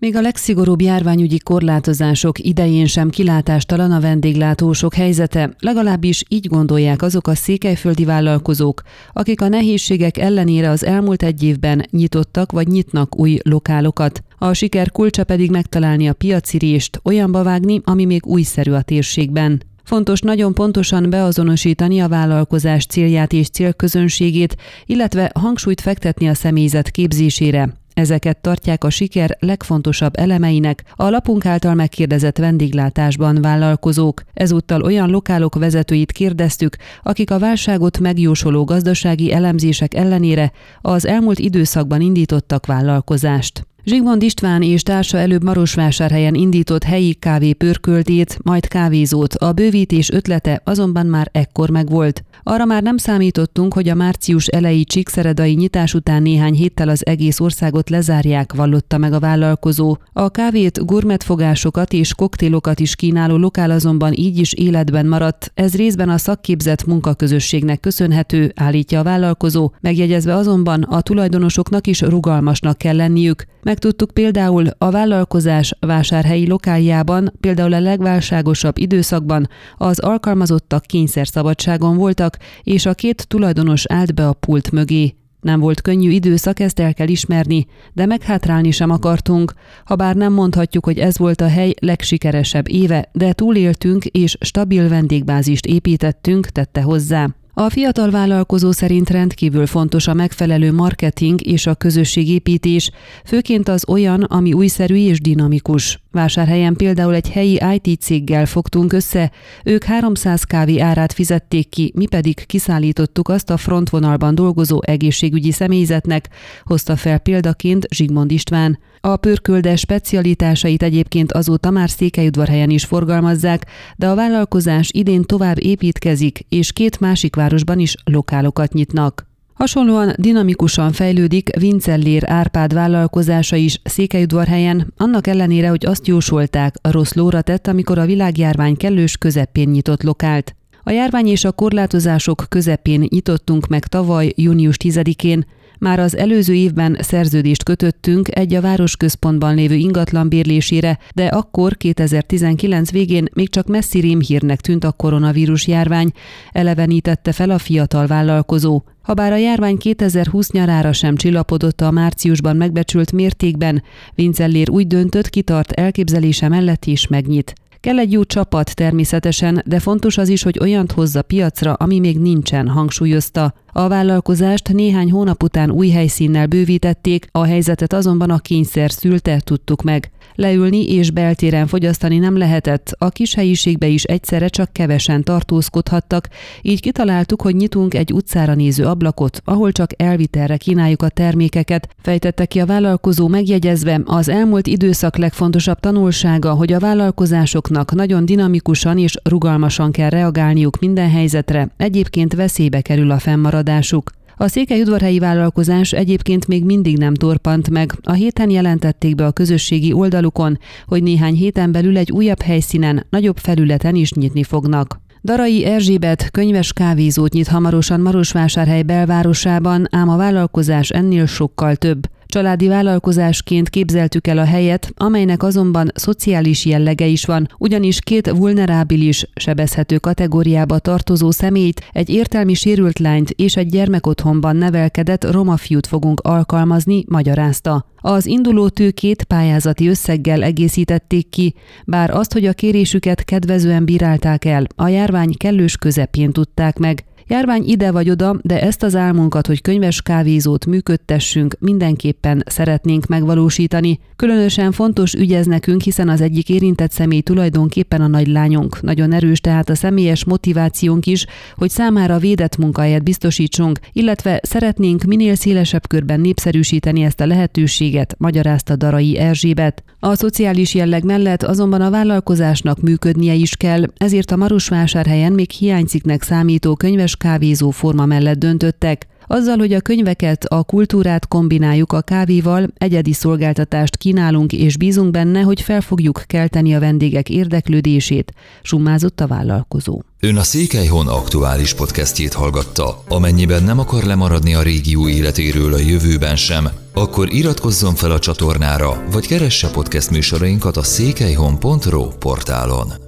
Még a legszigorúbb járványügyi korlátozások idején sem kilátástalan a vendéglátósok helyzete, legalábbis így gondolják azok a székelyföldi vállalkozók, akik a nehézségek ellenére az elmúlt egy évben nyitottak vagy nyitnak új lokálokat. A siker kulcsa pedig megtalálni a piacirést, olyanba vágni, ami még újszerű a térségben. Fontos nagyon pontosan beazonosítani a vállalkozás célját és célközönségét, illetve hangsúlyt fektetni a személyzet képzésére. Ezeket tartják a siker legfontosabb elemeinek a lapunk által megkérdezett vendéglátásban vállalkozók. Ezúttal olyan lokálok vezetőit kérdeztük, akik a válságot megjósoló gazdasági elemzések ellenére az elmúlt időszakban indítottak vállalkozást. Zsigmond István és társa előbb Marosvásárhelyen indított helyi kávé pörköltét, majd kávézót. A bővítés ötlete azonban már ekkor megvolt. Arra már nem számítottunk, hogy a március elejé csíkszeredai nyitás után néhány héttel az egész országot lezárják, vallotta meg a vállalkozó. A kávét, gurmetfogásokat és koktélokat is kínáló lokál azonban így is életben maradt. Ez részben a szakképzett munkaközösségnek köszönhető, állítja a vállalkozó, megjegyezve azonban a tulajdonosoknak is rugalmasnak kell lenniük. Megtudtuk például a vállalkozás vásárhelyi lokáljában, például a legválságosabb időszakban az alkalmazottak kényszerszabadságon voltak, és a két tulajdonos állt be a pult mögé. Nem volt könnyű időszak, ezt el kell ismerni, de meghátrálni sem akartunk. Habár nem mondhatjuk, hogy ez volt a hely legsikeresebb éve, de túléltünk és stabil vendégbázist építettünk, tette hozzá. A fiatal vállalkozó szerint rendkívül fontos a megfelelő marketing és a közösségépítés, főként az olyan, ami újszerű és dinamikus. Vásárhelyen például egy helyi IT céggel fogtunk össze, ők 300 kávé árát fizették ki, mi pedig kiszállítottuk azt a frontvonalban dolgozó egészségügyi személyzetnek, hozta fel példaként Zsigmond István. A pörkölde specialitásait egyébként azóta már Székelyudvarhelyen is forgalmazzák, de a vállalkozás idén tovább építkezik, és két másik városban is lokálokat nyitnak. Hasonlóan dinamikusan fejlődik Vincellér Árpád vállalkozása is Székelyudvarhelyen, annak ellenére, hogy azt jósolták, a rossz lóra tett, amikor a világjárvány kellős közepén nyitott lokált. A járvány és a korlátozások közepén nyitottunk meg tavaly, június 10-én, már az előző évben szerződést kötöttünk egy a városközpontban lévő ingatlan bérlésére, de akkor 2019 végén még csak messzi rémhírnek tűnt a koronavírus járvány, elevenítette fel a fiatal vállalkozó. Habár a járvány 2020 nyarára sem csillapodott a márciusban megbecsült mértékben, Vincellér úgy döntött, kitart elképzelése mellett is megnyit. Kell egy jó csapat természetesen, de fontos az is, hogy olyant hozza piacra, ami még nincsen, hangsúlyozta. A vállalkozást néhány hónap után új helyszínnel bővítették, a helyzetet azonban a kényszer szülte, tudtuk meg. Leülni és beltéren fogyasztani nem lehetett, a kis helyiségbe is egyszerre csak kevesen tartózkodhattak, így kitaláltuk, hogy nyitunk egy utcára néző ablakot, ahol csak elvitelre kínáljuk a termékeket, fejtette ki a vállalkozó megjegyezve, az elmúlt időszak legfontosabb tanulsága, hogy a vállalkozásoknak nagyon dinamikusan és rugalmasan kell reagálniuk minden helyzetre, egyébként veszélybe kerül a fennmaradásuk. A székelyudvarhelyi vállalkozás egyébként még mindig nem torpant meg. A héten jelentették be a közösségi oldalukon, hogy néhány héten belül egy újabb helyszínen, nagyobb felületen is nyitni fognak. Darai Erzsébet könyves kávézót nyit hamarosan Marosvásárhely belvárosában, ám a vállalkozás ennél sokkal több. Családi vállalkozásként képzeltük el a helyet, amelynek azonban szociális jellege is van, ugyanis két vulnerábilis, sebezhető kategóriába tartozó személyt, egy értelmi sérült lányt és egy gyermekotthonban nevelkedett roma fiút fogunk alkalmazni, magyarázta. Az induló tőkét pályázati összeggel egészítették ki, bár azt, hogy a kérésüket kedvezően bírálták el, a járvány kellős közepén tudták meg. Járvány ide vagy oda, de ezt az álmunkat, hogy könyves kávézót működtessünk, mindenképpen szeretnénk megvalósítani. Különösen fontos ügy ez nekünk, hiszen az egyik érintett személy tulajdonképpen a nagylányunk. Nagyon erős tehát a személyes motivációnk is, hogy számára védett munkahelyet biztosítsunk, illetve szeretnénk minél szélesebb körben népszerűsíteni ezt a lehetőséget, magyarázta Darai Erzsébet. A szociális jelleg mellett azonban a vállalkozásnak működnie is kell, ezért a Marosvásárhelyen még hiányciknek számító könyves kávézó forma mellett döntöttek. Azzal, hogy a könyveket, a kultúrát kombináljuk a kávéval, egyedi szolgáltatást kínálunk, és bízunk benne, hogy fel fogjuk kelteni a vendégek érdeklődését, summázott a vállalkozó. Ön a Székelyhon aktuális podcastjét hallgatta. Amennyiben nem akar lemaradni a régió életéről a jövőben sem, akkor iratkozzon fel a csatornára, vagy keresse podcast műsorainkat a székelyhon.pro portálon.